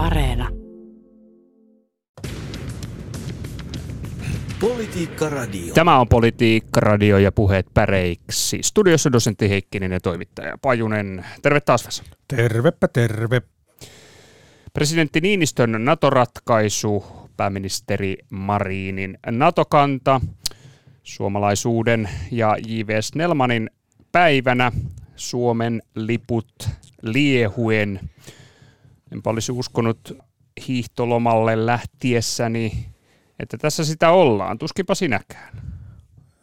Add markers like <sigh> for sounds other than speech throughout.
Areena. Politiikka Radio. Tämä on Politiikka Radio ja puheet päreiksi. Studiossa dosentti Heikkinen ja toimittaja Pajunen. Terve taas Vesa. Tervepä terve. Presidentti Niinistön NATO-ratkaisu, pääministeri Marinin NATO-kanta, suomalaisuuden ja J.V.S. Nelmanin päivänä Suomen liput liehuen. Enpä olisi uskonut hiihtolomalle lähtiessäni, että tässä sitä ollaan. Tuskipa sinäkään.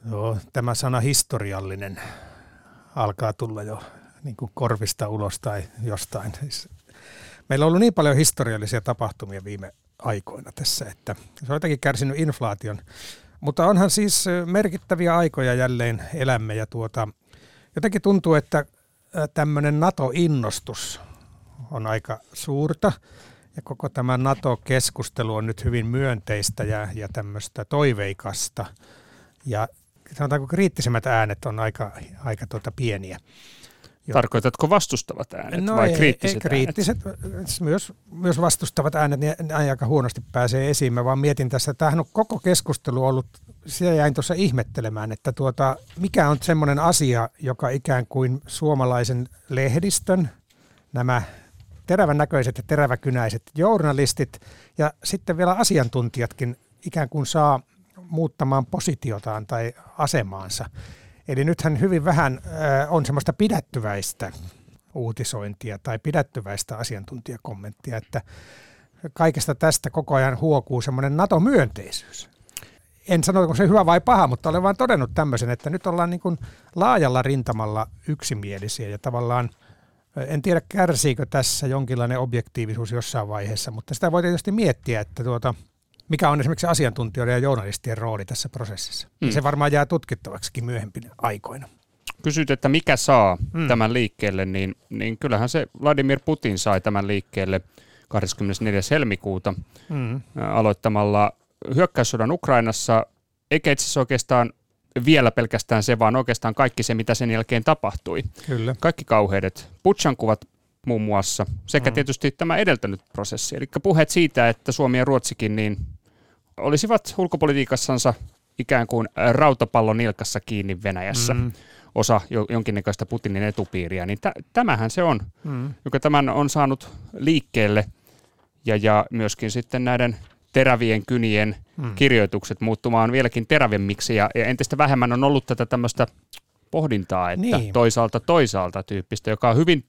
Joo, tämä sana historiallinen alkaa tulla jo niin kuin korvista ulos tai jostain. Siis meillä on ollut niin paljon historiallisia tapahtumia viime aikoina tässä, että se on jotenkin kärsinyt inflaation. Mutta onhan siis merkittäviä aikoja jälleen elämme ja tuota, jotenkin tuntuu, että tämmöinen NATO-innostus on aika suurta ja koko tämä NATO-keskustelu on nyt hyvin myönteistä ja, ja tämmöistä toiveikasta ja sanotaanko kriittisemmät äänet on aika, aika tuota pieniä. Tarkoitatko vastustavat äänet no vai ei, kriittiset ei, kriittiset, äänet? Myös, myös vastustavat äänet, niin aika huonosti pääsee esiin. Mä vaan mietin tässä, että tämähän on koko keskustelu ollut, siellä jäin tuossa ihmettelemään, että tuota, mikä on semmoinen asia, joka ikään kuin suomalaisen lehdistön, nämä terävän näköiset ja teräväkynäiset journalistit ja sitten vielä asiantuntijatkin ikään kuin saa muuttamaan positiotaan tai asemaansa. Eli nythän hyvin vähän on semmoista pidättyväistä uutisointia tai pidättyväistä asiantuntijakommenttia, että kaikesta tästä koko ajan huokuu semmoinen NATO-myönteisyys. En sano, onko se hyvä vai paha, mutta olen vain todennut tämmöisen, että nyt ollaan niin kuin laajalla rintamalla yksimielisiä ja tavallaan en tiedä kärsiikö tässä jonkinlainen objektiivisuus jossain vaiheessa, mutta sitä voi tietysti miettiä, että tuota, mikä on esimerkiksi asiantuntijoiden ja journalistien rooli tässä prosessissa. Mm. Se varmaan jää tutkittavaksikin myöhempinä aikoina. Kysyt, että mikä saa mm. tämän liikkeelle, niin, niin kyllähän se Vladimir Putin sai tämän liikkeelle 24. helmikuuta mm. aloittamalla hyökkäyssodan Ukrainassa, eikä itse asiassa oikeastaan vielä pelkästään se, vaan oikeastaan kaikki se, mitä sen jälkeen tapahtui. Kyllä. Kaikki kauheudet. Butchan kuvat muun muassa, sekä mm. tietysti tämä edeltänyt prosessi. Eli puheet siitä, että Suomi ja Ruotsikin niin olisivat ulkopolitiikassansa ikään kuin rautapallon nilkassa kiinni Venäjässä. Mm osa jonkinnäköistä Putinin etupiiriä, niin tämähän se on, mm. joka tämän on saanut liikkeelle ja, ja myöskin sitten näiden terävien kynien mm. kirjoitukset muuttumaan vieläkin terävemmiksi ja, ja entistä vähemmän on ollut tätä tämmöistä pohdintaa, että niin. toisaalta toisaalta tyyppistä, joka on hyvin,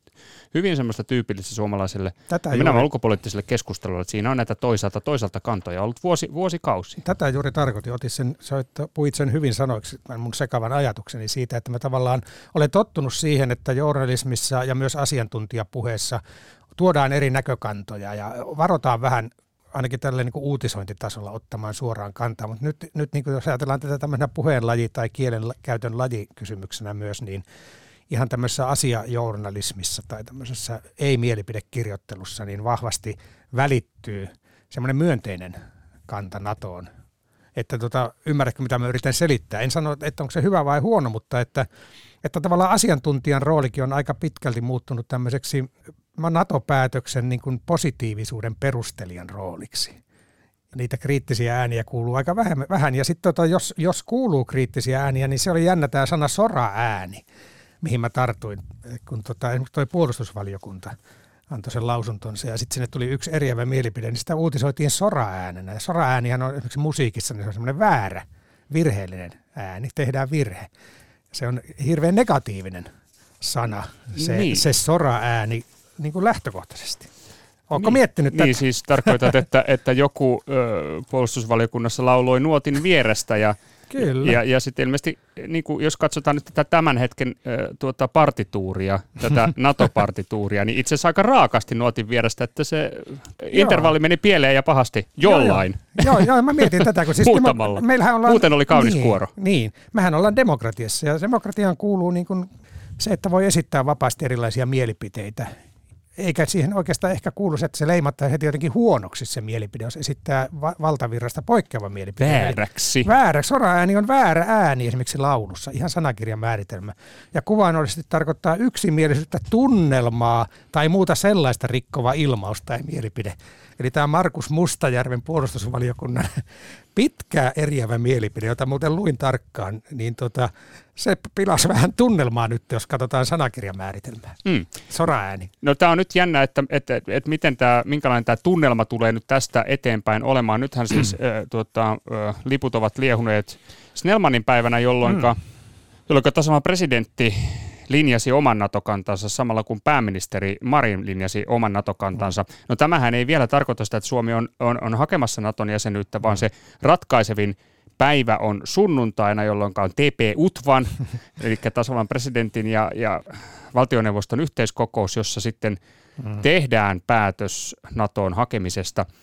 hyvin semmoista tyypillistä suomalaiselle Tätä minä ulkopoliittiselle keskustelulle, että siinä on näitä toisaalta toisaalta kantoja ollut vuosi, vuosikausi. Tätä juuri tarkoitin, otin sen, että puhuit sen hyvin sanoiksi mun sekavan ajatukseni siitä, että mä tavallaan olen tottunut siihen, että journalismissa ja myös asiantuntijapuheessa tuodaan eri näkökantoja ja varotaan vähän ainakin tällä niin uutisointitasolla ottamaan suoraan kantaa, mutta nyt, nyt niin jos ajatellaan tätä tämmöisenä puheenlaji- tai kielen käytön lajikysymyksenä myös, niin ihan tämmöisessä asiajournalismissa tai tämmöisessä ei-mielipidekirjoittelussa niin vahvasti välittyy semmoinen myönteinen kanta NATOon. Että tota, ymmärrätkö, mitä mä yritän selittää? En sano, että onko se hyvä vai huono, mutta että, että tavallaan asiantuntijan roolikin on aika pitkälti muuttunut tämmöiseksi NATO-päätöksen niin kuin positiivisuuden perustelijan rooliksi. Niitä kriittisiä ääniä kuuluu aika vähän. Ja sitten tota, jos, jos kuuluu kriittisiä ääniä, niin se oli jännä tämä sana sora-ääni, mihin mä tartuin, kun tota, toi puolustusvaliokunta antoi sen lausuntonsa ja sitten sinne tuli yksi eriävä mielipide, niin sitä uutisoitiin sora-äänenä. Ja sora-äänihän on esimerkiksi musiikissa, niin se on semmoinen väärä, virheellinen ääni, tehdään virhe. Se on hirveän negatiivinen sana, se, niin. se sora-ääni niin kuin lähtökohtaisesti. Oletko niin, miettinyt tätä? Niin siis tarkoitat, että, että joku ö, puolustusvaliokunnassa lauloi nuotin vierestä ja Kyllä. Ja, ja sitten ilmeisesti, niin kuin jos katsotaan nyt tätä tämän hetken äh, tuota partituuria, tätä <laughs> NATO-partituuria, niin itse asiassa aika raakasti nuotin vierestä, että se intervalli meni pieleen ja pahasti jollain. Joo, joo, joo mä mietin tätä, kun <laughs> siis Muuttamalla. Meillähän ollaan, Muuten oli kaunis niin, kuoro. Niin, mehän ollaan demokratiassa ja demokratiaan kuuluu niin kuin se, että voi esittää vapaasti erilaisia mielipiteitä eikä siihen oikeastaan ehkä kuulu se, että se leimattaa heti jotenkin huonoksi se mielipide, jos esittää va- valtavirrasta poikkeava mielipide. Vääräksi. Väärä. Sora-ääni on väärä ääni esimerkiksi laulussa, ihan sanakirjan määritelmä. Ja kuvaannollisesti tarkoittaa yksimielisyyttä tunnelmaa tai muuta sellaista rikkovaa ilmausta tai mielipide. Eli tämä Markus Mustajärven puolustusvaliokunnan pitkä eriävä mielipide, jota muuten luin tarkkaan, niin tota, se pilasi vähän tunnelmaa nyt, jos katsotaan sanakirjamääritelmää. Mm. Soraääni. No tämä on nyt jännä, että, että, että, että miten tämä, minkälainen tämä tunnelma tulee nyt tästä eteenpäin olemaan. Nythän siis äh, tuota, äh, liput ovat liehuneet Snellmanin päivänä, jolloin, mm. jolloin tasavallan presidentti linjasi oman NATO-kantansa samalla kun pääministeri Marin linjasi oman NATO-kantansa. No tämähän ei vielä tarkoita sitä, että Suomi on, on, on hakemassa Naton jäsenyyttä, vaan se ratkaisevin päivä on sunnuntaina, jolloin on TP-UTVAN, <laughs> eli tasavallan presidentin ja, ja valtioneuvoston yhteiskokous, jossa sitten mm. tehdään päätös NATOn hakemisesta –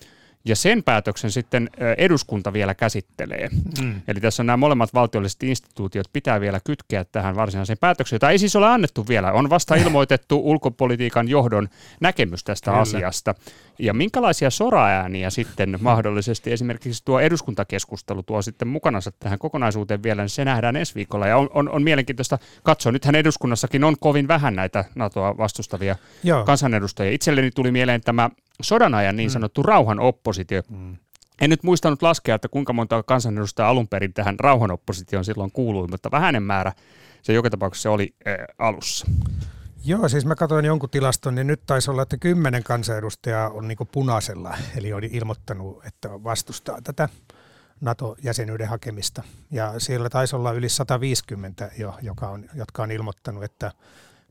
ja sen päätöksen sitten eduskunta vielä käsittelee. Mm. Eli tässä on nämä molemmat valtiolliset instituutiot pitää vielä kytkeä tähän varsinaiseen päätökseen, jota ei siis ole annettu vielä. On vasta <laughs> ilmoitettu ulkopolitiikan johdon näkemys tästä Kyllä. asiasta. Ja minkälaisia soraääniä sitten mahdollisesti esimerkiksi tuo eduskuntakeskustelu tuo sitten mukanansa tähän kokonaisuuteen vielä, niin se nähdään ensi viikolla. Ja on, on, on mielenkiintoista katsoa. Nythän eduskunnassakin on kovin vähän näitä NATOa vastustavia Joo. kansanedustajia. Itselleni tuli mieleen tämä sodan ajan niin mm. sanottu mm. rauhan oppositio. Mm. En nyt muistanut laskea, että kuinka monta kansanedustajaa alun perin tähän rauhan oppositioon silloin kuului, mutta vähäinen määrä se joka tapauksessa oli äh, alussa. Joo, siis mä katsoin jonkun tilaston, niin nyt taisi olla, että kymmenen kansanedustajaa on niin punaisella, eli oli ilmoittanut, että vastustaa tätä NATO-jäsenyyden hakemista. Ja siellä taisi olla yli 150 jo, joka on, jotka on ilmoittanut, että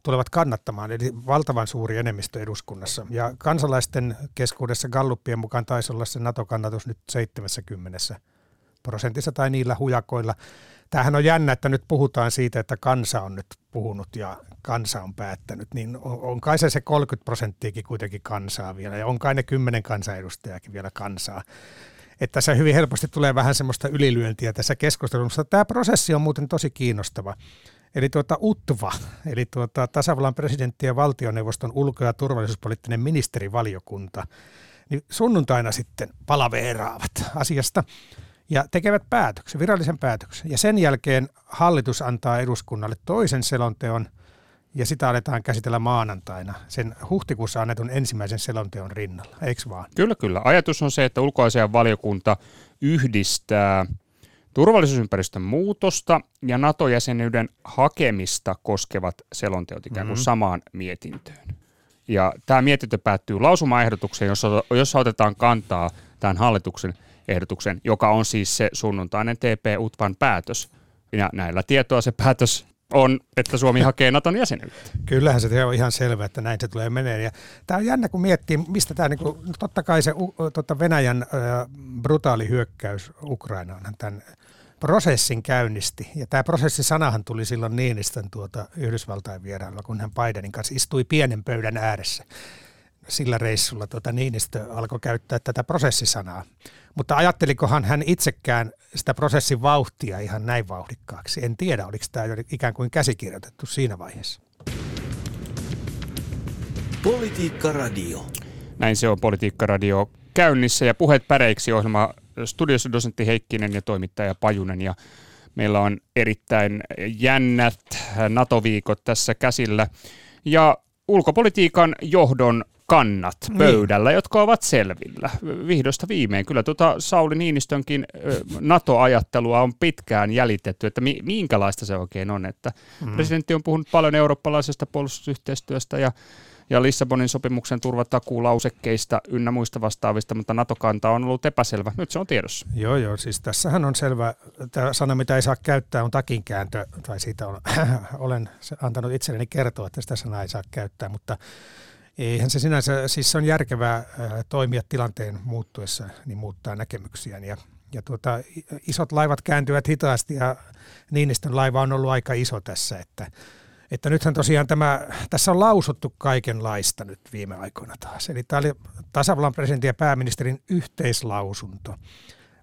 tulevat kannattamaan, eli valtavan suuri enemmistö eduskunnassa. Ja kansalaisten keskuudessa Galluppien mukaan taisi olla se NATO-kannatus nyt 70 prosentissa tai niillä hujakoilla. Tämähän on jännä, että nyt puhutaan siitä, että kansa on nyt puhunut ja kansa on päättänyt, niin on, on kai se, se 30 prosenttiakin kuitenkin kansaa vielä, ja on kai ne 10 kansanedustajakin vielä kansaa. Että se hyvin helposti tulee vähän semmoista ylilyöntiä tässä keskustelussa. Tämä prosessi on muuten tosi kiinnostava. Eli tuota UTVA, eli tuota tasavallan presidentti ja valtioneuvoston ulko- ja turvallisuuspoliittinen ministerivaliokunta, niin sunnuntaina sitten palaveeraavat asiasta ja tekevät päätöksen, virallisen päätöksen. Ja sen jälkeen hallitus antaa eduskunnalle toisen selonteon ja sitä aletaan käsitellä maanantaina sen huhtikuussa annetun ensimmäisen selonteon rinnalla, eikö vaan? Kyllä, kyllä. Ajatus on se, että ulkoasian valiokunta yhdistää – turvallisuusympäristön muutosta ja NATO-jäsenyyden hakemista koskevat selonteot ikään kuin mm-hmm. samaan mietintöön. Ja tämä mietintö päättyy lausumaehdotukseen, jossa, jossa otetaan kantaa tämän hallituksen ehdotuksen, joka on siis se sunnuntainen TP-UTVAN päätös. Ja näillä tietoa se päätös on, että Suomi hakee Naton jäsenyyttä. Kyllähän se on ihan selvä, että näin se tulee menee. Ja tämä on jännä, kun miettii, mistä tämä, niin kuin, totta kai se totta Venäjän äh, brutaali hyökkäys Ukrainaan tämän prosessin käynnisti. Ja tämä prosessisanahan tuli silloin Niinistön tuota Yhdysvaltain vierailulla, kun hän Bidenin kanssa istui pienen pöydän ääressä. Sillä reissulla tuota Niinistö alkoi käyttää tätä prosessisanaa. Mutta ajattelikohan hän itsekään sitä prosessin vauhtia ihan näin vauhdikkaaksi? En tiedä, oliko tämä ikään kuin käsikirjoitettu siinä vaiheessa. Politiikka Radio. Näin se on Politiikka Radio käynnissä ja puheet päreiksi ohjelma studiossa dosentti Heikkinen ja toimittaja Pajunen ja meillä on erittäin jännät NATO-viikot tässä käsillä ja ulkopolitiikan johdon kannat niin. pöydällä, niin. jotka ovat selvillä vihdosta viimein. Kyllä tuota Sauli Niinistönkin NATO-ajattelua on pitkään jäljitetty, että minkälaista se oikein on. Että mm. Presidentti on puhunut paljon eurooppalaisesta puolustusyhteistyöstä ja ja Lissabonin sopimuksen turvatakuulausekkeista ynnä muista vastaavista, mutta NATO-kanta on ollut epäselvä. Nyt se on tiedossa. Joo, joo, siis tässähän on selvä, tämä sana mitä ei saa käyttää on takinkääntö, tai siitä on, <clears throat> olen antanut itselleni kertoa, että sitä sanaa ei saa käyttää, mutta eihän se sinänsä, siis se on järkevää äh, toimia tilanteen muuttuessa, niin muuttaa näkemyksiään ja ja tuota, isot laivat kääntyvät hitaasti ja Niinistön laiva on ollut aika iso tässä, että että nythän tosiaan tämä, tässä on lausuttu kaikenlaista nyt viime aikoina taas. Eli tämä oli tasavallan presidentin ja pääministerin yhteislausunto.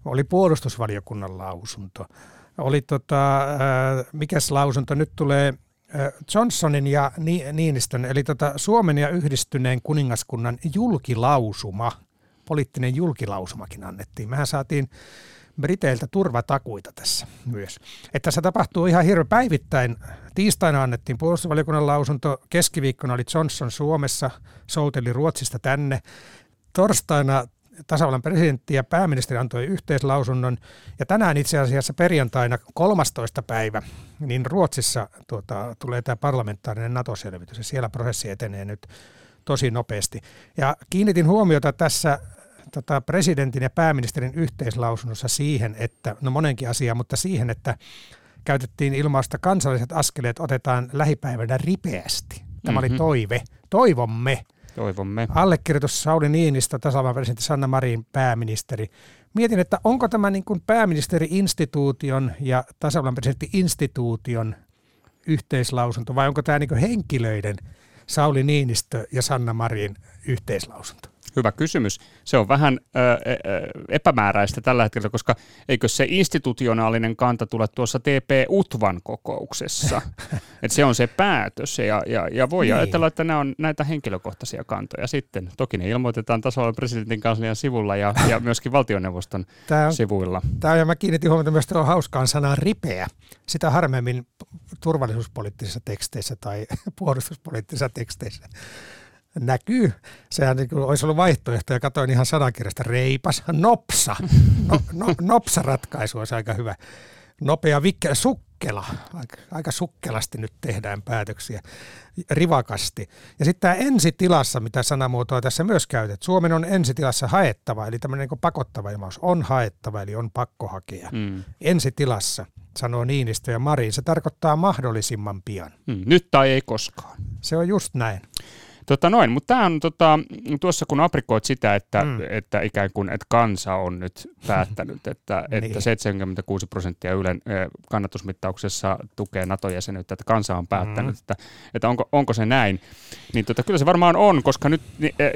Oli puolustusvaliokunnan lausunto. Oli tota, mikäs lausunto, nyt tulee Johnsonin ja Niinistön, eli tota Suomen ja yhdistyneen kuningaskunnan julkilausuma, poliittinen julkilausumakin annettiin. Mehän saatiin Briteiltä turvatakuita tässä myös. Että se tapahtuu ihan hirveän päivittäin. Tiistaina annettiin puolustusvaliokunnan lausunto, keskiviikkona oli Johnson Suomessa, souteli Ruotsista tänne. Torstaina tasavallan presidentti ja pääministeri antoi yhteislausunnon. Ja tänään itse asiassa perjantaina 13. päivä, niin Ruotsissa tuota, tulee tämä parlamentaarinen NATO-selvitys ja siellä prosessi etenee nyt tosi nopeasti. Ja kiinnitin huomiota tässä tota, presidentin ja pääministerin yhteislausunnossa siihen, että, no monenkin asiaa, mutta siihen, että käytettiin ilmausta kansalliset askeleet otetaan lähipäivänä ripeästi. Tämä mm-hmm. oli toive. Toivomme. Toivomme. Allekirjoitus Sauli Niinistö, tasavallan presidentti Sanna Marin pääministeri. Mietin, että onko tämä niin kuin pääministeri-instituution ja tasavallan presidentti-instituution yhteislausunto vai onko tämä niin henkilöiden Sauli Niinistö ja Sanna Marin yhteislausunto? Hyvä kysymys. Se on vähän ö, epämääräistä tällä hetkellä, koska eikö se institutionaalinen kanta tule tuossa TP-UTVAN kokouksessa? <laughs> Et se on se päätös ja, ja, ja voi niin. ajatella, että nämä on näitä henkilökohtaisia kantoja sitten. Toki ne ilmoitetaan tasavallan presidentin kanslian sivulla ja, ja myöskin valtioneuvoston <laughs> tämä on, sivuilla. Tämä on, ja mä kiinnitin huomiota myös tuohon hauskaan sanaan ripeä. Sitä harvemmin turvallisuuspoliittisissa teksteissä tai <laughs> puolustuspoliittisissa teksteissä näkyy. Sehän niin kuin olisi ollut vaihtoehto ja katsoin ihan sanakirjasta reipas, nopsa. No, no, nopsa ratkaisu olisi aika hyvä. Nopea vikkelä, sukkela. Aika, aika sukkelasti nyt tehdään päätöksiä, rivakasti. Ja sitten tämä ensitilassa, mitä sanamuotoa tässä myös käytet. Suomen on ensitilassa haettava, eli tämmöinen niin pakottava ilmaus. On haettava, eli on pakko hakea. Mm. Ensitilassa, sanoo Niinistö ja Marin. Se tarkoittaa mahdollisimman pian. Mm. Nyt tai ei koskaan. Se on just näin. Tota noin, mutta tämä on tota, tuossa kun aprikoit sitä, että, mm. että ikään kuin että kansa on nyt päättänyt, että, <laughs> niin. että 76 prosenttia Ylen kannatusmittauksessa tukee NATO-jäsenyyttä, että kansa on päättänyt, mm. että, että onko, onko se näin, niin tota, kyllä se varmaan on, koska nyt,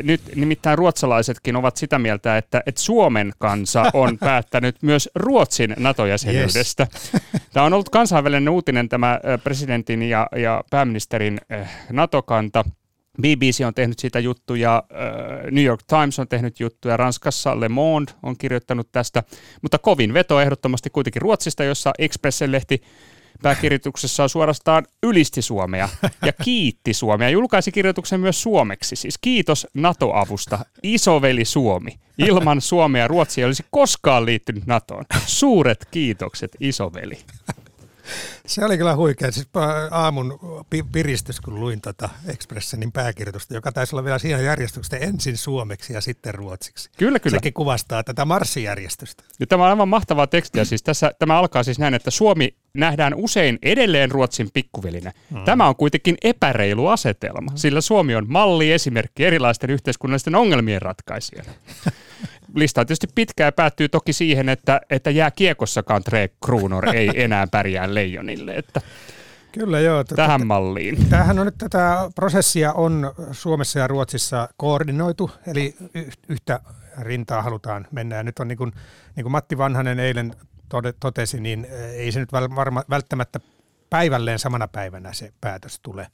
nyt nimittäin ruotsalaisetkin ovat sitä mieltä, että, että Suomen kansa on <laughs> päättänyt myös Ruotsin NATO-jäsenyydestä. Yes. <laughs> Tämä on ollut kansainvälinen uutinen tämä presidentin ja, ja pääministerin NATO-kanta. BBC on tehnyt siitä juttuja, äh, New York Times on tehnyt juttuja, Ranskassa Le Monde on kirjoittanut tästä, mutta kovin veto ehdottomasti kuitenkin Ruotsista, jossa Expressen-lehti pääkirjoituksessa suorastaan ylisti Suomea ja <laughs> kiitti Suomea. Julkaisi kirjoituksen myös suomeksi. Siis kiitos NATO-avusta, isoveli Suomi. Ilman Suomea Ruotsi ei olisi koskaan liittynyt NATOon. Suuret kiitokset, isoveli. <laughs> Se oli kyllä huikea. Siis aamun piristys, kun luin tuota Expressenin pääkirjoitusta, joka taisi olla vielä siinä järjestyksessä ensin suomeksi ja sitten ruotsiksi. Kyllä, kyllä. Sekin kuvastaa tätä marssijärjestystä. Ja tämä on aivan mahtavaa tekstiä. Siis tässä, tämä alkaa siis näin, että Suomi nähdään usein edelleen Ruotsin pikkuvelinä. Hmm. Tämä on kuitenkin epäreilu asetelma, hmm. sillä Suomi on malli esimerkki erilaisten yhteiskunnallisten ongelmien ratkaisijana. <laughs> lista on tietysti pitkä ja päättyy toki siihen, että, että jää kiekossakaan Tre Kruunor ei <laughs> enää pärjää leijonille. Että Kyllä joo. Tätä, tähän malliin. Tämähän on nyt tätä prosessia on Suomessa ja Ruotsissa koordinoitu, eli yhtä rintaa halutaan mennä. Ja nyt on niin kuin, niin kuin Matti Vanhanen eilen totesi, niin ei se nyt varma, välttämättä päivälleen samana päivänä se päätös tule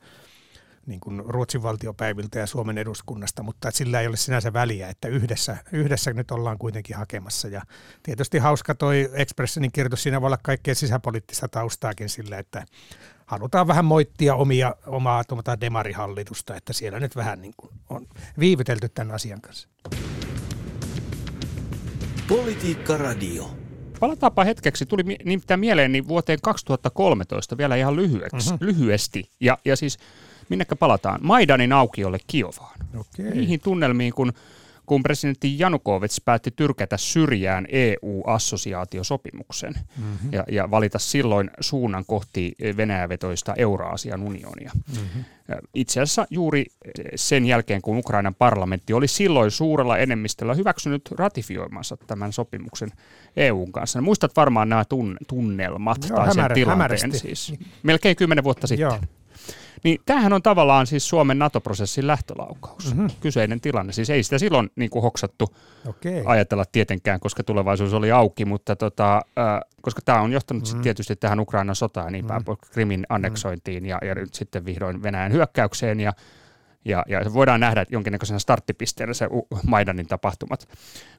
niin kuin Ruotsin valtiopäiviltä ja Suomen eduskunnasta, mutta että sillä ei ole sinänsä väliä, että yhdessä, yhdessä nyt ollaan kuitenkin hakemassa. Ja tietysti hauska toi Expressenin kirjoitus, siinä voi olla kaikkea sisäpoliittista taustaakin sillä, että halutaan vähän moittia omia, omaa tuota demarihallitusta, että siellä nyt vähän niin kuin on viivytelty tämän asian kanssa. Politiikka Radio. Palataanpa hetkeksi, tuli nimittäin mieleen niin vuoteen 2013 vielä ihan lyhyeksi, mm-hmm. lyhyesti. Ja, ja siis minnekä palataan? Maidanin aukiolle Kiovaan. Okay. Niihin tunnelmiin, kun, kun presidentti Janukovic päätti tyrkätä syrjään EU-assosiaatiosopimuksen mm-hmm. ja, ja valita silloin suunnan kohti Venäjävetoista Euraasian unionia. Mm-hmm. Itse asiassa juuri sen jälkeen, kun Ukrainan parlamentti oli silloin suurella enemmistöllä hyväksynyt ratifioimansa tämän sopimuksen EUn kanssa. Muistat varmaan nämä tunnelmat Joo, tai sen hämärä, tilanteen hämärästi. siis. Melkein kymmenen vuotta sitten. Joo. Niin tämähän on tavallaan siis Suomen NATO-prosessin lähtölaukaus, mm-hmm. kyseinen tilanne. Siis ei sitä silloin niin kuin hoksattu okay. ajatella tietenkään, koska tulevaisuus oli auki, mutta tota, äh, koska tämä on johtanut mm-hmm. tietysti tähän Ukrainan sotaan ja niin päin, mm-hmm. Krimin anneksointiin ja, ja nyt sitten vihdoin Venäjän hyökkäykseen ja ja, ja voidaan nähdä jonkinnäköisenä starttipisteenä se Maidanin tapahtumat.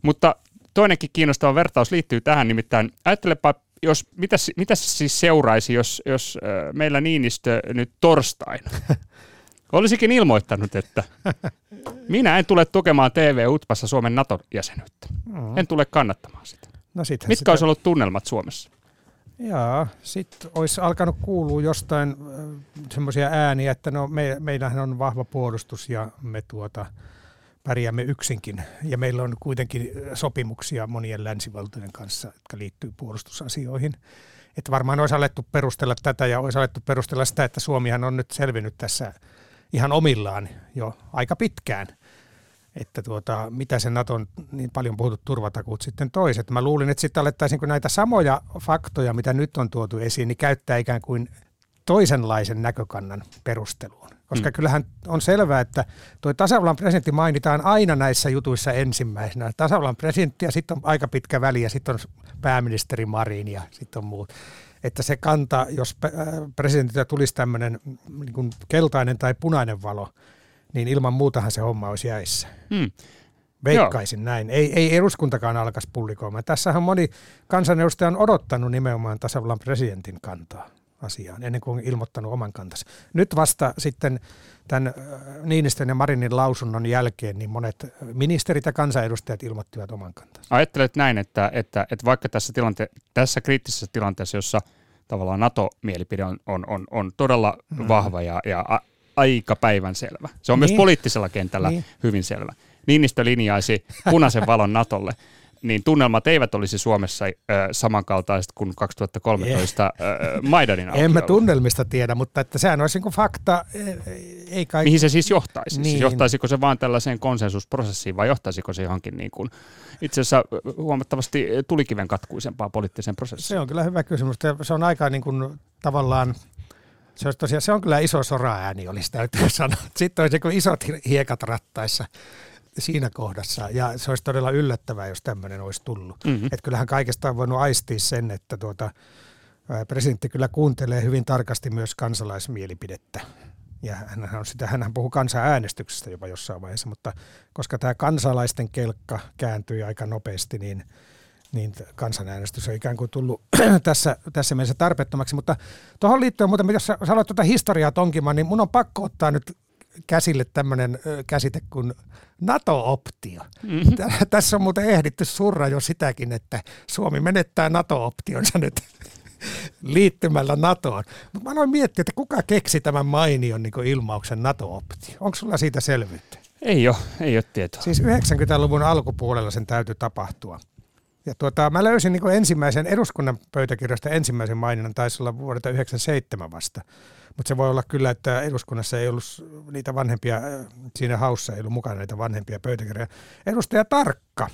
Mutta toinenkin kiinnostava vertaus liittyy tähän, nimittäin ajattelepa, jos, mitä, mitä siis seuraisi, jos, jos meillä Niinistö nyt torstaina <laughs> olisikin ilmoittanut, että minä en tule tukemaan TV-utpassa Suomen NATO-jäsenyyttä. Mm. En tule kannattamaan sitä. No Mitkä sitä... olisi ollut tunnelmat Suomessa? Jaa, sitten olisi alkanut kuulua jostain semmoisia ääniä, että no me, meillähän on vahva puolustus ja me tuota, pärjäämme yksinkin. Ja meillä on kuitenkin sopimuksia monien länsivaltojen kanssa, jotka liittyy puolustusasioihin. Että varmaan olisi alettu perustella tätä ja olisi alettu perustella sitä, että Suomihan on nyt selvinnyt tässä ihan omillaan jo aika pitkään – että tuota, mitä se Naton niin paljon puhutut turvatakuut sitten toiset. Mä luulin, että sitten alettaisiin näitä samoja faktoja, mitä nyt on tuotu esiin, niin käyttää ikään kuin toisenlaisen näkökannan perusteluun. Koska mm. kyllähän on selvää, että tuo tasavallan presidentti mainitaan aina näissä jutuissa ensimmäisenä. Tasavallan presidentti ja sitten on aika pitkä väli ja sitten on pääministeri Marin ja sitten on muut. Että se kanta, jos äh, presidentiltä tulisi tämmöinen niin keltainen tai punainen valo, niin ilman muutahan se homma olisi jäissä. Hmm. Veikkaisin Joo. näin. Ei, ei eduskuntakaan alkaisi pullikoimaan. Tässähän moni kansanedustaja on odottanut nimenomaan tasavallan presidentin kantaa asiaan, ennen kuin on ilmoittanut oman kantansa. Nyt vasta sitten tämän äh, Niinistön ja Marinin lausunnon jälkeen niin monet ministerit ja kansanedustajat ilmoittivat oman kantansa. Ajattelet näin, että, että, että vaikka tässä, tilante, tässä kriittisessä tilanteessa, jossa tavallaan NATO-mielipide on, on, on, on todella mm. vahva ja, ja aika päivän selvä. Se on niin. myös poliittisella kentällä niin. hyvin selvä. Niinistö linjaisi punaisen valon <laughs> Natolle, niin tunnelmat eivät olisi Suomessa äh, samankaltaiset kuin 2013 äh, Maidanin aukiolo. <laughs> En mä tunnelmista tiedä, mutta että sehän olisi niin kuin fakta. Ei kai... Mihin se siis johtaisi? Siis niin. Siis johtaisiko se vain tällaiseen konsensusprosessiin vai johtaisiko se johonkin niin kuin, itse asiassa huomattavasti tulikiven katkuisempaan poliittiseen prosessiin? Se on kyllä hyvä kysymys. Se on aika niin kuin, tavallaan se, olisi tosiaan, se on kyllä iso sora-ääni, olisi täytyy sanoa. Sitten olisi niin isot hiekat rattaissa siinä kohdassa, ja se olisi todella yllättävää, jos tämmöinen olisi tullut. Mm-hmm. Että kyllähän kaikesta on voinut aistia sen, että tuota, presidentti kyllä kuuntelee hyvin tarkasti myös kansalaismielipidettä. Ja hän, on sitä, hän puhuu kansanäänestyksestä jopa jossain vaiheessa, mutta koska tämä kansalaisten kelkka kääntyi aika nopeasti, niin – niin kansanäänestys on ikään kuin tullut <clears throat> tässä, tässä mielessä tarpeettomaksi. Mutta tuohon liittyen muuten, jos sä, sä tuota historiaa tonkimaan, niin mun on pakko ottaa nyt käsille tämmöinen käsite kuin NATO-optio. Mm-hmm. Tässä on muuten ehditty surra jo sitäkin, että Suomi menettää NATO-optionsa nyt <laughs> liittymällä NATOon. Mutta mä aloin miettiä, että kuka keksi tämän mainion niin ilmauksen NATO-optio. Onko sulla siitä selvyyttä? Ei ole, ei ole tietoa. Siis 90-luvun alkupuolella sen täytyy tapahtua. Ja tuota, mä löysin niin ensimmäisen eduskunnan pöytäkirjasta ensimmäisen maininnan, taisi olla vuodelta 1997 vasta. Mutta se voi olla kyllä, että eduskunnassa ei ollut niitä vanhempia, siinä haussa ei ollut mukana niitä vanhempia pöytäkirjoja. Edustaja Tarkka,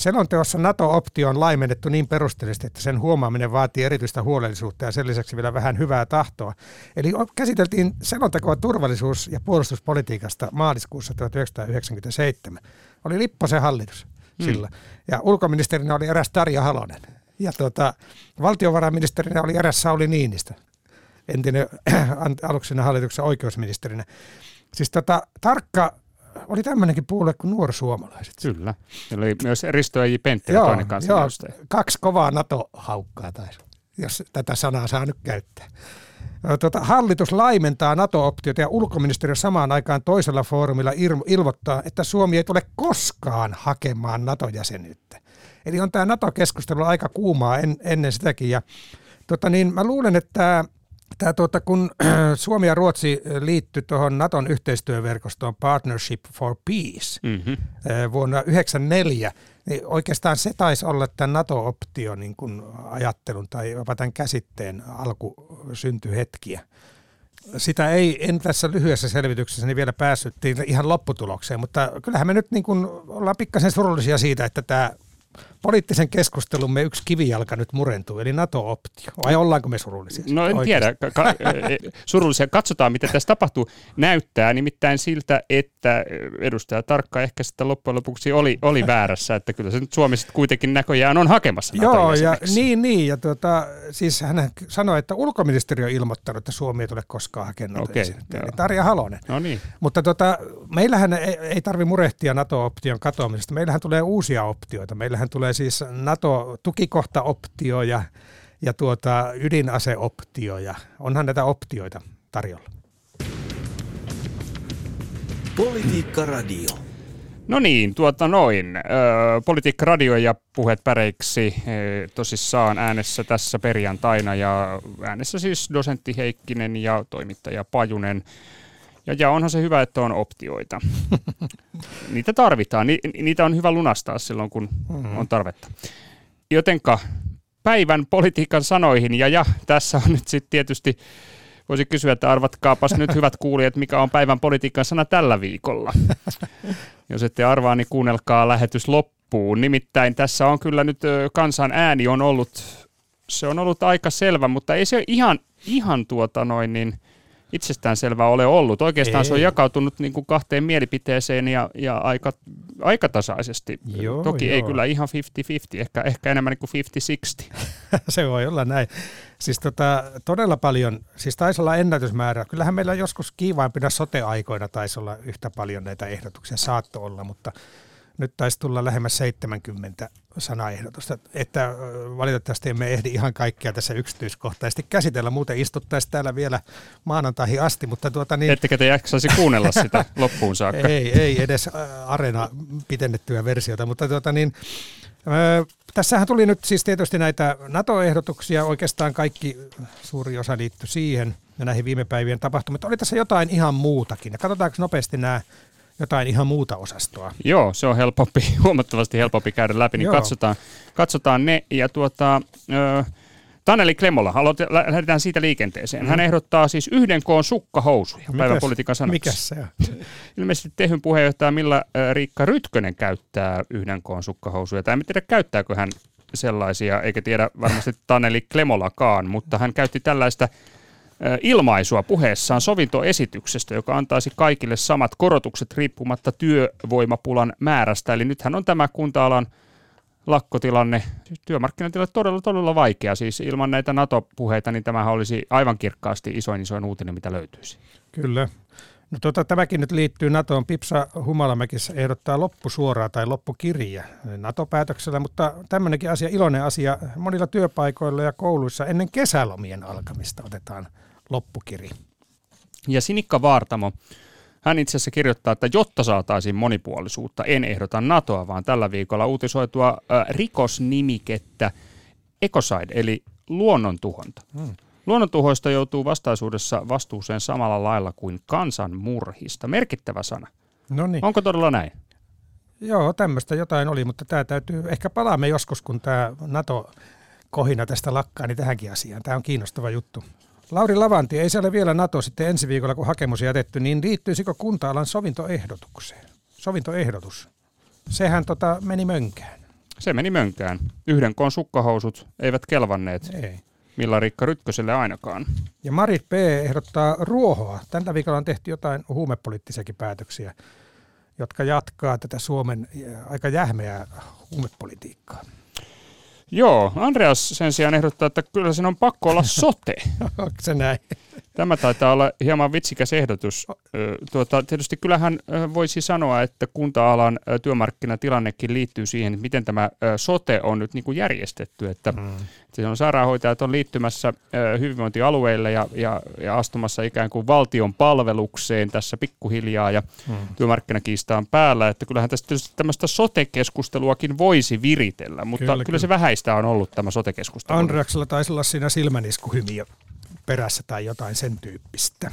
Selonteossa NATO-optio on laimennettu niin perusteellisesti, että sen huomaaminen vaatii erityistä huolellisuutta ja sen lisäksi vielä vähän hyvää tahtoa. Eli käsiteltiin selontekoa turvallisuus- ja puolustuspolitiikasta maaliskuussa 1997. Oli Lipposen hallitus mm. sillä. Ja ulkoministerinä oli eräs Tarja Halonen. Ja tuota, valtiovarainministerinä oli eräs Sauli Niinistä, entinen <clears throat> aluksena hallituksen oikeusministerinä. Siis tota, tarkka oli tämmöinenkin puolue kuin nuorsuomalaiset. Kyllä. Siellä oli myös Risto J. Pentti toinen kanssa. Joo, kaksi kovaa NATO-haukkaa taisi, jos tätä sanaa saa nyt käyttää. Tota, hallitus laimentaa NATO-optiota ja ulkoministeriö samaan aikaan toisella foorumilla ilmoittaa, että Suomi ei tule koskaan hakemaan NATO-jäsenyyttä. Eli on tämä NATO-keskustelu aika kuumaa en, ennen sitäkin. Ja, tota niin, mä luulen, että Tämä, tuota, kun <clears throat> Suomi ja Ruotsi liittyi tuohon Naton yhteistyöverkostoon Partnership for Peace mm-hmm. vuonna 1994, niin oikeastaan se taisi olla tämän NATO-optio niin kuin ajattelun tai jopa tämän käsitteen alkusyntyhetkiä. Sitä ei, en tässä lyhyessä selvityksessä niin vielä päässyt ihan lopputulokseen, mutta kyllähän me nyt niin kuin ollaan pikkasen surullisia siitä, että tämä poliittisen keskustelumme yksi kivijalka nyt murentuu, eli NATO-optio. Vai ollaanko me surullisia? No en Oikeasti. tiedä. Ka- <laughs> e, surullisia. Katsotaan, mitä tässä tapahtuu. Näyttää nimittäin siltä, että edustaja Tarkka ehkä sitten loppujen lopuksi oli, oli väärässä, että kyllä se nyt sitten kuitenkin näköjään on hakemassa Joo, ja niin, niin. Ja tuota, siis hän sanoi, että ulkoministeriö on ilmoittanut, että Suomi ei tule koskaan hakemaan okay, Eli Tarja Halonen. No niin. Mutta tota, meillähän ei, ei tarvi murehtia NATO-option katoamisesta. Meillähän tulee uusia optioita. Meillähän tulee siis NATO-tukikohtaoptio ja, ja tuota, ydinaseoptio. Ja onhan näitä optioita tarjolla. Politiikka Radio. No niin, tuota noin. Politiikka Radio ja puheet päreiksi tosissaan äänessä tässä perjantaina ja äänessä siis dosentti Heikkinen ja toimittaja Pajunen. Ja, ja onhan se hyvä, että on optioita. <laughs> Niitä tarvitaan. Ni, niitä on hyvä lunastaa silloin, kun mm-hmm. on tarvetta. Jotenka päivän politiikan sanoihin, ja ja, tässä on nyt sitten tietysti, voisi kysyä, että arvatkaapas nyt hyvät <laughs> kuulijat, mikä on päivän politiikan sana tällä viikolla. <laughs> Jos ette arvaa, niin kuunnelkaa lähetys loppuun. Nimittäin tässä on kyllä nyt kansan ääni on ollut, se on ollut aika selvä, mutta ei se ihan, ihan tuota noin niin – itsestäänselvää ole ollut. Oikeastaan ei. se on jakautunut niin kuin kahteen mielipiteeseen ja, ja aika, aika tasaisesti. Joo, Toki joo. ei kyllä ihan 50-50, ehkä, ehkä enemmän niin kuin 50-60. <laughs> se voi olla näin. Siis tota, todella paljon, siis taisi olla ennätysmäärä. Kyllähän meillä joskus kiivaimpina sote-aikoina taisi olla yhtä paljon näitä ehdotuksia, saatto olla, mutta nyt taisi tulla lähemmäs 70 sanaehdotusta, että valitettavasti emme ehdi ihan kaikkia tässä yksityiskohtaisesti käsitellä, muuten istuttaisiin täällä vielä maanantaihin asti, mutta tuota niin... Ettekö te jaksaisi kuunnella sitä <laughs> loppuun saakka? Ei, ei edes arena pitennettyä versiota, mutta tuota niin, Tässähän tuli nyt siis tietysti näitä NATO-ehdotuksia, oikeastaan kaikki suuri osa liittyi siihen ja näihin viime päivien tapahtumiin. Oli tässä jotain ihan muutakin. Katsotaanko nopeasti nämä jotain ihan muuta osastoa. Joo, se on helpompi, <laughs> huomattavasti helpompi käydä läpi, niin katsotaan, katsotaan ne. Ja tuota, ö, Taneli Klemola, aloite, lähdetään siitä liikenteeseen. Hän mm. ehdottaa siis yhden koon sukkahousuja päivänpolitiikan sanoksi. Mikäs se on? <laughs> Ilmeisesti Tehyn puheenjohtaja Milla Riikka Rytkönen käyttää yhden koon sukkahousuja. Tai en tiedä, käyttääkö hän sellaisia, eikä tiedä varmasti Taneli Klemolakaan, mutta hän käytti tällaista ilmaisua puheessaan sovintoesityksestä, joka antaisi kaikille samat korotukset riippumatta työvoimapulan määrästä. Eli nythän on tämä kunta-alan lakkotilanne, työmarkkinatilanne todella, todella vaikea. Siis ilman näitä NATO-puheita, niin tämähän olisi aivan kirkkaasti isoin isoin uutinen, mitä löytyisi. Kyllä. No tota, tämäkin nyt liittyy NATOon. Pipsa Humalamäki ehdottaa loppusuoraa tai loppukirjaa NATO-päätöksellä, mutta tämmöinenkin asia, iloinen asia, monilla työpaikoilla ja kouluissa ennen kesälomien alkamista otetaan loppukiri. Ja Sinikka Vaartamo, hän itse asiassa kirjoittaa, että jotta saataisiin monipuolisuutta, en ehdota NATOa, vaan tällä viikolla uutisoitua äh, rikosnimikettä Ecocide, eli luonnontuhonta. Hmm. Luonnontuhoista joutuu vastaisuudessa vastuuseen samalla lailla kuin kansanmurhista. Merkittävä sana. Noniin. Onko todella näin? Joo, tämmöistä jotain oli, mutta tämä täytyy, ehkä palaamme joskus, kun tämä NATO-kohina tästä lakkaa, niin tähänkin asiaan. Tämä on kiinnostava juttu. Lauri Lavanti, ei se ole vielä NATO sitten ensi viikolla, kun hakemus jätetty, niin liittyisikö kunta-alan sovintoehdotukseen? Sovintoehdotus. Sehän tota meni mönkään. Se meni mönkään. Yhden koon sukkahousut eivät kelvanneet. Ei. Milla Rikka Rytköselle ainakaan. Ja Marit P. ehdottaa ruohoa. Tällä viikolla on tehty jotain huumepoliittisiakin päätöksiä, jotka jatkaa tätä Suomen aika jähmeää huumepolitiikkaa. Joo, Andreas sen sijaan ehdottaa, että kyllä sen on pakko olla <laughs> sote. Onko se näin? Tämä taitaa olla hieman vitsikäs ehdotus. Tuota, tietysti kyllähän voisi sanoa, että kunta-alan työmarkkinatilannekin liittyy siihen, että miten tämä sote on nyt niin kuin järjestetty. Että mm. Se on sairaanhoitajat on liittymässä hyvinvointialueille ja, ja, ja astumassa ikään kuin valtion palvelukseen tässä pikkuhiljaa ja mm. työmarkkinakiista on päällä. Että kyllähän tästä tietysti tämmöistä sote-keskusteluakin voisi viritellä, mutta kyllä, kyllä, kyllä. se vähäistä on ollut tämä sote-keskustelu. Andreaksella taisi olla siinä silmäniskuhymiö perässä tai jotain sen tyyppistä.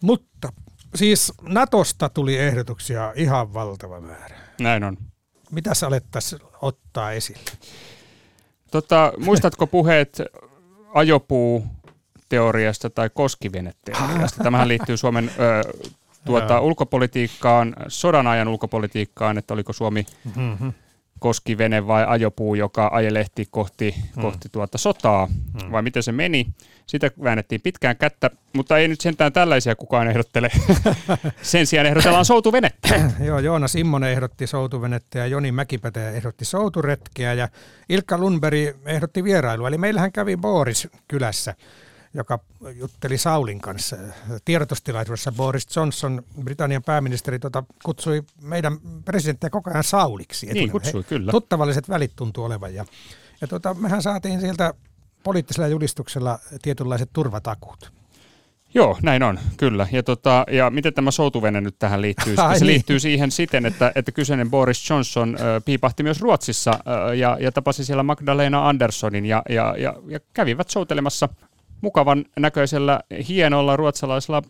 Mutta siis Natosta tuli ehdotuksia ihan valtava määrä. Näin on. Mitä sä alettaisiin ottaa esille? Tota, muistatko puheet ajopuu teoriasta tai koskiveneteoriasta? Tämähän liittyy Suomen ö, tuota, ulkopolitiikkaan, sodan ajan ulkopolitiikkaan, että oliko Suomi mm-hmm koskivene vai ajopuu, joka ajelehti kohti, hmm. kohti tuota sotaa, hmm. vai miten se meni. Sitä väännettiin pitkään kättä, mutta ei nyt sentään tällaisia kukaan ehdottele. <laughs> Sen sijaan ehdotellaan soutuvenettä. <clears throat> Joo, Joonas Immonen ehdotti soutuvenettä ja Joni Mäkipätä ehdotti souturetkeä ja Ilkka Lundberg ehdotti vierailua. Eli meillähän kävi Boris kylässä joka jutteli Saulin kanssa. Tiedotustilaisuudessa Boris Johnson, Britannian pääministeri, tota, kutsui meidän presidenttiä koko ajan Sauliksi. Niin kutsui, he, kyllä. Tuttavalliset välit tuntuu olevan. Ja, ja tota, mehän saatiin sieltä poliittisella julistuksella tietynlaiset turvatakuut. Joo, näin on, kyllä. Ja, tota, ja miten tämä soutuvene nyt tähän liittyy? <laughs> Ai se niin. liittyy siihen siten, että, että kyseinen Boris Johnson äh, piipahti myös Ruotsissa äh, ja, ja tapasi siellä Magdalena Anderssonin ja, ja, ja, ja kävivät soutelemassa mukavan näköisellä hienolla ruotsalaisella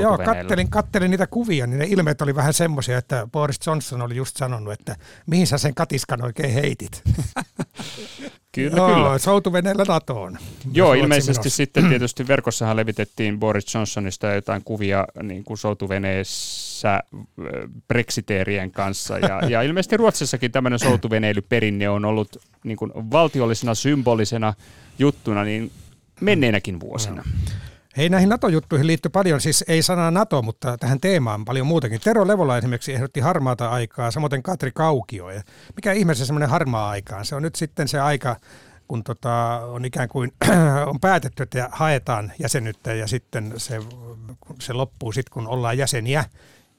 Joo, kattelin, kattelin niitä kuvia, niin ne ilmeet oli vähän semmoisia, että Boris Johnson oli just sanonut, että mihin sä sen katiskan oikein heitit. <laughs> kyllä, Joo, kyllä. Soutuveneellä NATOon. Joo, ilmeisesti menossa. sitten <clears throat> tietysti verkossahan levitettiin Boris Johnsonista jotain kuvia niin kuin soutuveneessä brexiteerien kanssa. Ja, ja <laughs> ilmeisesti Ruotsissakin tämmöinen soutuveneilyperinne on ollut niin kuin valtiollisena symbolisena juttuna, niin menneinäkin vuosina. Hei, näihin NATO-juttuihin liittyy paljon, siis ei sanaa NATO, mutta tähän teemaan paljon muutakin. Tero Levola esimerkiksi ehdotti harmaata aikaa, samoin Katri Kaukio. Ja mikä ihmeessä semmoinen harmaa aikaan? Se on nyt sitten se aika, kun tota, on ikään kuin <clears throat> on päätetty, että haetaan jäsenyyttä ja sitten se, se loppuu sitten, kun ollaan jäseniä.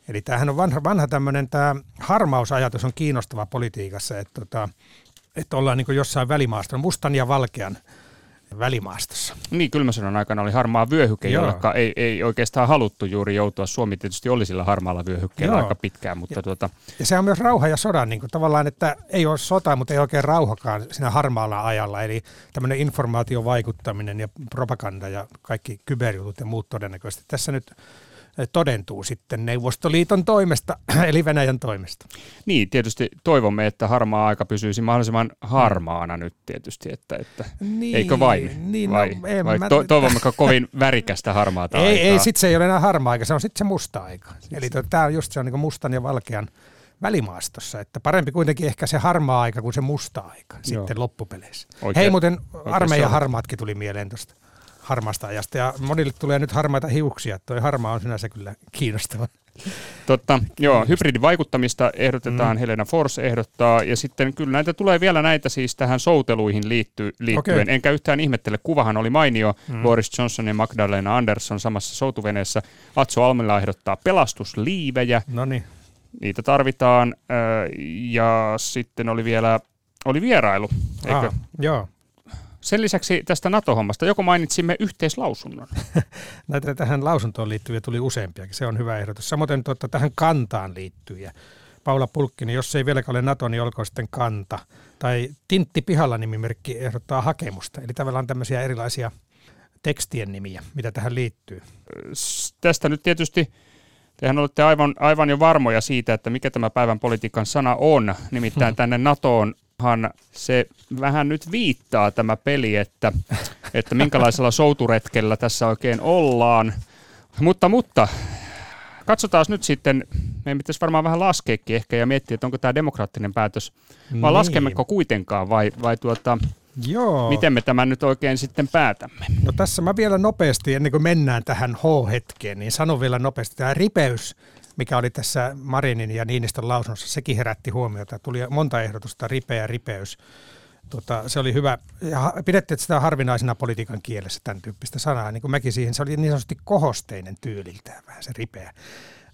Eli tämähän on vanha, vanha tämmöinen, tämä harmausajatus on kiinnostava politiikassa, että, tota, että ollaan niin jossain välimaaston, mustan ja valkean välimaastossa. Niin, kylmäsodan aikana oli harmaa vyöhyke, jolle ei, ei oikeastaan haluttu juuri joutua. Suomi tietysti oli sillä harmaalla vyöhykkeellä Joo. aika pitkään. Mutta ja, tuota... ja se on myös rauha ja sodan niin kuin tavallaan, että ei ole sota, mutta ei oikein rauhakaan siinä harmaalla ajalla. Eli tämmöinen informaatiovaikuttaminen ja propaganda ja kaikki kyberjutut ja muut todennäköisesti. Tässä nyt todentuu sitten Neuvostoliiton toimesta, <clears throat> eli Venäjän toimesta. Niin, tietysti toivomme, että harmaa aika pysyisi mahdollisimman harmaana nyt tietysti, että, että niin, eikö vain? Niin, no, vai, no, vai mä... to, toivommeko kovin värikästä harmaata ei, aikaa? Ei, sitten se ei ole enää harmaa aika, se on sitten se musta aika. Siis. Eli tämä on just se on niin mustan ja valkean välimaastossa, että parempi kuitenkin ehkä se harmaa aika kuin se musta aika Joo. sitten loppupeleissä. Oikein, Hei muuten armeijan harmaatkin tuli mieleen tuosta harmaasta ajasta. Ja monille tulee nyt harmaita hiuksia. Toi harmaa on sinänsä kyllä kiinnostava. Totta, <laughs> joo, hybridivaikuttamista ehdotetaan, mm. Helena Force ehdottaa, ja sitten kyllä näitä tulee vielä näitä siis tähän souteluihin liitty, liittyen. Okay. Enkä yhtään ihmettele, kuvahan oli mainio, mm. Boris Johnson ja Magdalena Andersson samassa soutuveneessä. Atso Almela ehdottaa pelastusliivejä. Noniin. Niitä tarvitaan, ja sitten oli vielä oli vierailu, eikö? Ah, joo. Sen lisäksi tästä NATO-hommasta joko mainitsimme yhteislausunnon? <laughs> Näitä tähän lausuntoon liittyviä tuli useampiakin, se on hyvä ehdotus. Samoin tuota, tähän kantaan liittyviä. Paula Pulkkinen, jos ei vieläkään ole NATO, niin olkoon sitten kanta. Tai Tintti Pihalla nimimerkki ehdottaa hakemusta. Eli tavallaan tämmöisiä erilaisia tekstien nimiä, mitä tähän liittyy. Tästä nyt tietysti Tehän olette aivan, aivan jo varmoja siitä, että mikä tämä päivän politiikan sana on. Nimittäin <laughs> tänne NATOon se vähän nyt viittaa tämä peli, että, että minkälaisella souturetkellä tässä oikein ollaan. Mutta, mutta katsotaan nyt sitten, meidän pitäisi varmaan vähän laskeekin ehkä ja miettiä, että onko tämä demokraattinen päätös, vai niin. laskemmeko kuitenkaan, vai, vai tuota, Joo. miten me tämän nyt oikein sitten päätämme? No tässä mä vielä nopeasti, ennen kuin mennään tähän H-hetkeen, niin sanon vielä nopeasti, tämä ripeys mikä oli tässä Marinin ja Niinistön lausunnossa, sekin herätti huomiota. Tuli monta ehdotusta, ripeä ripeys. Tota, se oli hyvä. Ja pidettiin sitä harvinaisena politiikan kielessä tämän tyyppistä sanaa. Niin kuin mäkin siihen, se oli niin sanotusti kohosteinen tyyliltään vähän se ripeä.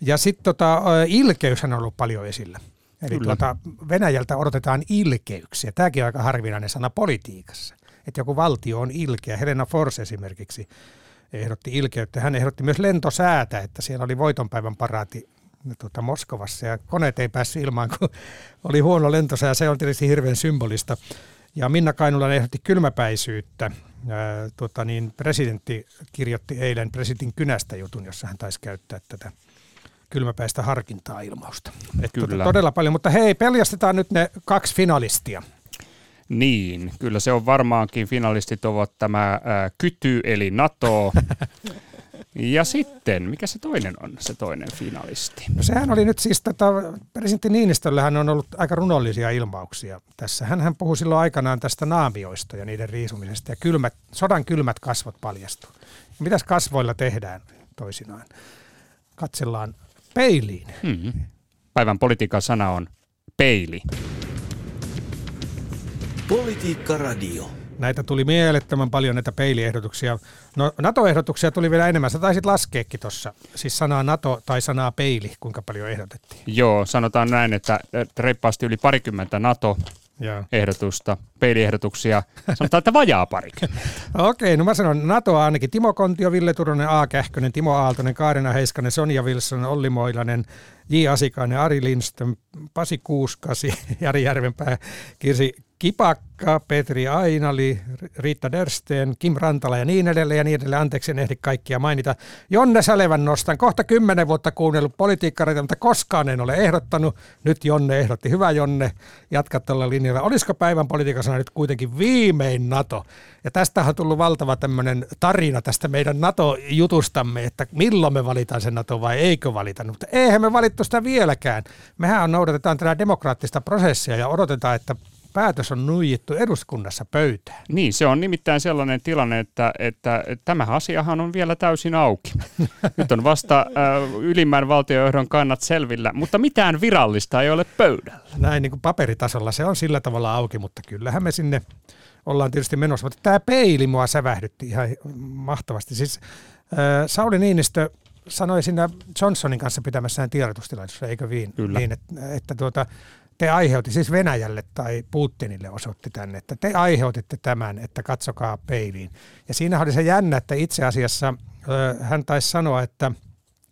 Ja sitten tota, ilkeyshän on ollut paljon esillä. Eli tuota, Venäjältä odotetaan ilkeyksiä. Tämäkin on aika harvinainen sana politiikassa. Että joku valtio on ilkeä. Helena Force esimerkiksi ehdotti ilkeyttä. Hän ehdotti myös lentosäätä, että siellä oli voitonpäivän paraati tuota, Moskovassa ja koneet ei päässyt ilmaan, kun <laughs> oli huono lentosää. Se on tietysti hirveän symbolista. Ja Minna Kainula ehdotti kylmäpäisyyttä. Ää, tuota, niin presidentti kirjoitti eilen presidentin kynästä jutun, jossa hän taisi käyttää tätä kylmäpäistä harkintaa ilmausta. Että tuota, todella paljon, mutta hei, peljastetaan nyt ne kaksi finalistia. Niin, kyllä se on varmaankin finalistit ovat tämä ää, kyty eli NATO <laughs> Ja sitten, mikä se toinen on, se toinen finalisti? No sehän oli nyt siis, tota, presidentti Niinistöllähän on ollut aika runollisia ilmauksia tässä. Hän puhui silloin aikanaan tästä naamioista ja niiden riisumisesta ja kylmät, sodan kylmät kasvot paljastuu. Ja mitäs kasvoilla tehdään toisinaan? Katsellaan peiliin. Hmm. Päivän politiikan sana on peili. Politiikka Radio näitä tuli mielettömän paljon näitä peiliehdotuksia. No NATO-ehdotuksia tuli vielä enemmän. Sä taisit laskeekin tuossa, siis sanaa NATO tai sanaa peili, kuinka paljon ehdotettiin. Joo, sanotaan näin, että reippaasti yli parikymmentä NATO ehdotusta, peiliehdotuksia. Sanotaan, että vajaa parikymmentä. <laughs> Okei, no mä sanon NATOa ainakin. Timo Kontio, Ville Turunen, A. Kähkönen, Timo Aaltonen, Kaarina Heiskanen, Sonja Wilson, Olli Moilanen, J. Asikainen, Ari Lindström, Pasi Kuuskasi, <laughs> Jari Järvenpää, Kirsi Kipakka, Petri Ainali, Riitta Dersten, Kim Rantala ja niin edelleen ja niin edelleen. Anteeksi, en ehdi kaikkia mainita. Jonne Sälevän nostan. Kohta kymmenen vuotta kuunnellut politiikkareita, mutta koskaan en ole ehdottanut. Nyt Jonne ehdotti. Hyvä Jonne, jatka tällä linjalla. Olisiko päivän politiikassa nyt kuitenkin viimein NATO? Ja tästä on tullut valtava tämmöinen tarina tästä meidän NATO-jutustamme, että milloin me valitaan se NATO vai eikö valita. Mutta eihän me valittu sitä vieläkään. Mehän noudatetaan tätä demokraattista prosessia ja odotetaan, että päätös on nuijittu eduskunnassa pöytään. Niin, se on nimittäin sellainen tilanne, että, että, tämä asiahan on vielä täysin auki. <laughs> Nyt on vasta äh, ylimmän valtiojohdon kannat selvillä, mutta mitään virallista ei ole pöydällä. Näin niin kuin paperitasolla se on sillä tavalla auki, mutta kyllähän me sinne ollaan tietysti menossa. Mutta tämä peili mua sävähdytti ihan mahtavasti. Siis äh, Sauli Niinistö sanoi siinä Johnsonin kanssa pitämässään tiedotustilaisuudessa, eikö viin, Kyllä. niin, että, että tuota, te aiheutti, siis Venäjälle tai Putinille osoitti tänne, että te aiheutitte tämän, että katsokaa peiliin. Ja siinä oli se jännä, että itse asiassa hän taisi sanoa, että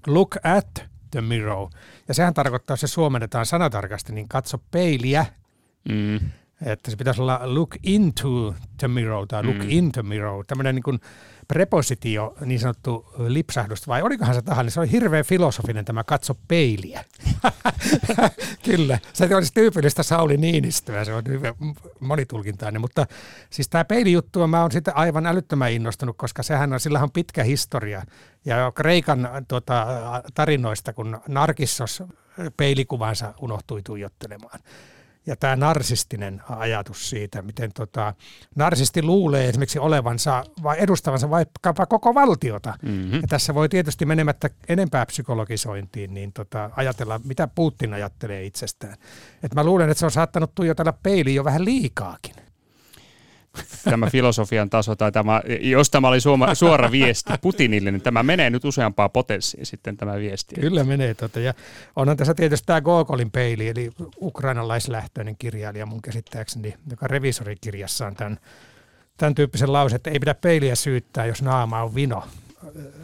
look at the mirror. Ja sehän tarkoittaa, että se suomennetaan sanatarkasti, niin katso peiliä. Mm. Että se pitäisi olla look into the mirror tai look mm. into mirror. Tämmöinen niin kuin prepositio, niin sanottu lipsahdus, vai olikohan se tahanne, se oli hirveän filosofinen tämä katso peiliä. <laughs> Kyllä, se olisi tyypillistä Sauli Niinistöä, se on hyvin monitulkintainen, mutta siis tämä peilijuttu mä oon sitten aivan älyttömän innostunut, koska sehän on, sillä on pitkä historia. Ja Kreikan tuota, tarinoista, kun Narkissos peilikuvansa unohtui tuijottelemaan ja tämä narsistinen ajatus siitä, miten tota, narsisti luulee esimerkiksi olevansa vai edustavansa vaikkapa koko valtiota. Mm-hmm. Ja tässä voi tietysti menemättä enempää psykologisointiin, niin tota, ajatella, mitä Putin ajattelee itsestään. Et mä luulen, että se on saattanut tuijotella peiliin jo vähän liikaakin tämä filosofian taso tai tämä, jos tämä oli suoma, suora viesti Putinille, niin tämä menee nyt useampaa potenssiin sitten tämä viesti. Kyllä menee. Tota, ja onhan tässä tietysti tämä Gogolin peili, eli ukrainalaislähtöinen kirjailija mun käsittääkseni, joka revisorikirjassaan tämän, tämän tyyppisen lause, että ei pidä peiliä syyttää, jos naama on vino.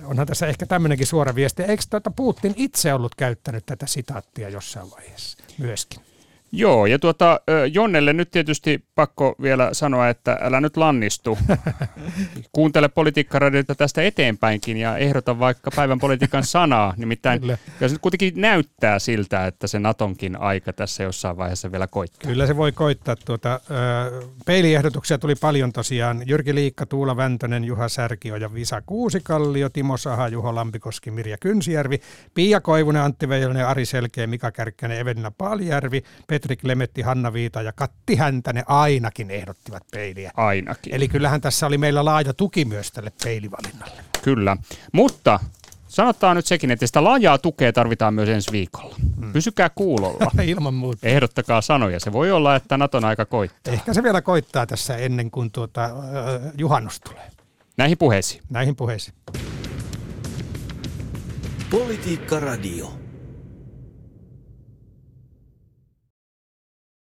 Onhan tässä ehkä tämmöinenkin suora viesti. Eikö tuota Putin itse ollut käyttänyt tätä sitaattia jossain vaiheessa myöskin? Joo, ja tuota, Jonnelle nyt tietysti pakko vielä sanoa, että älä nyt lannistu. <laughs> Kuuntele politiikkaradiota tästä eteenpäinkin ja ehdota vaikka päivän politiikan sanaa. <laughs> Nimittäin kyllä. se nyt kuitenkin näyttää siltä, että se Natonkin aika tässä jossain vaiheessa vielä koittaa. Kyllä se voi koittaa. Tuota, peiliehdotuksia tuli paljon tosiaan. Jyrki Liikka, Tuula Väntönen, Juha Särkio ja Visa Kuusikallio, Timo Saha, Juho Lampikoski, Mirja Kynsijärvi, Pia Koivunen, Antti Veijonen, Ari Selkeä, Mika Kärkkänen, Evelina Paalijärvi, Petri Klemetti, Hanna Viita ja Katti Häntänen ainakin ehdottivat peiliä. Ainakin. Eli kyllähän tässä oli meillä laaja tuki myös tälle peilivalinnalle. Kyllä, mutta Sanotaan nyt sekin, että sitä laajaa tukea tarvitaan myös ensi viikolla. Hmm. Pysykää kuulolla. <laughs> Ilman muuta. Ehdottakaa sanoja. Se voi olla, että Naton aika koittaa. Ehkä se vielä koittaa tässä ennen kuin tuota, äh, juhannus tulee. Näihin puheisiin. Näihin puheisiin. Politiikka Radio.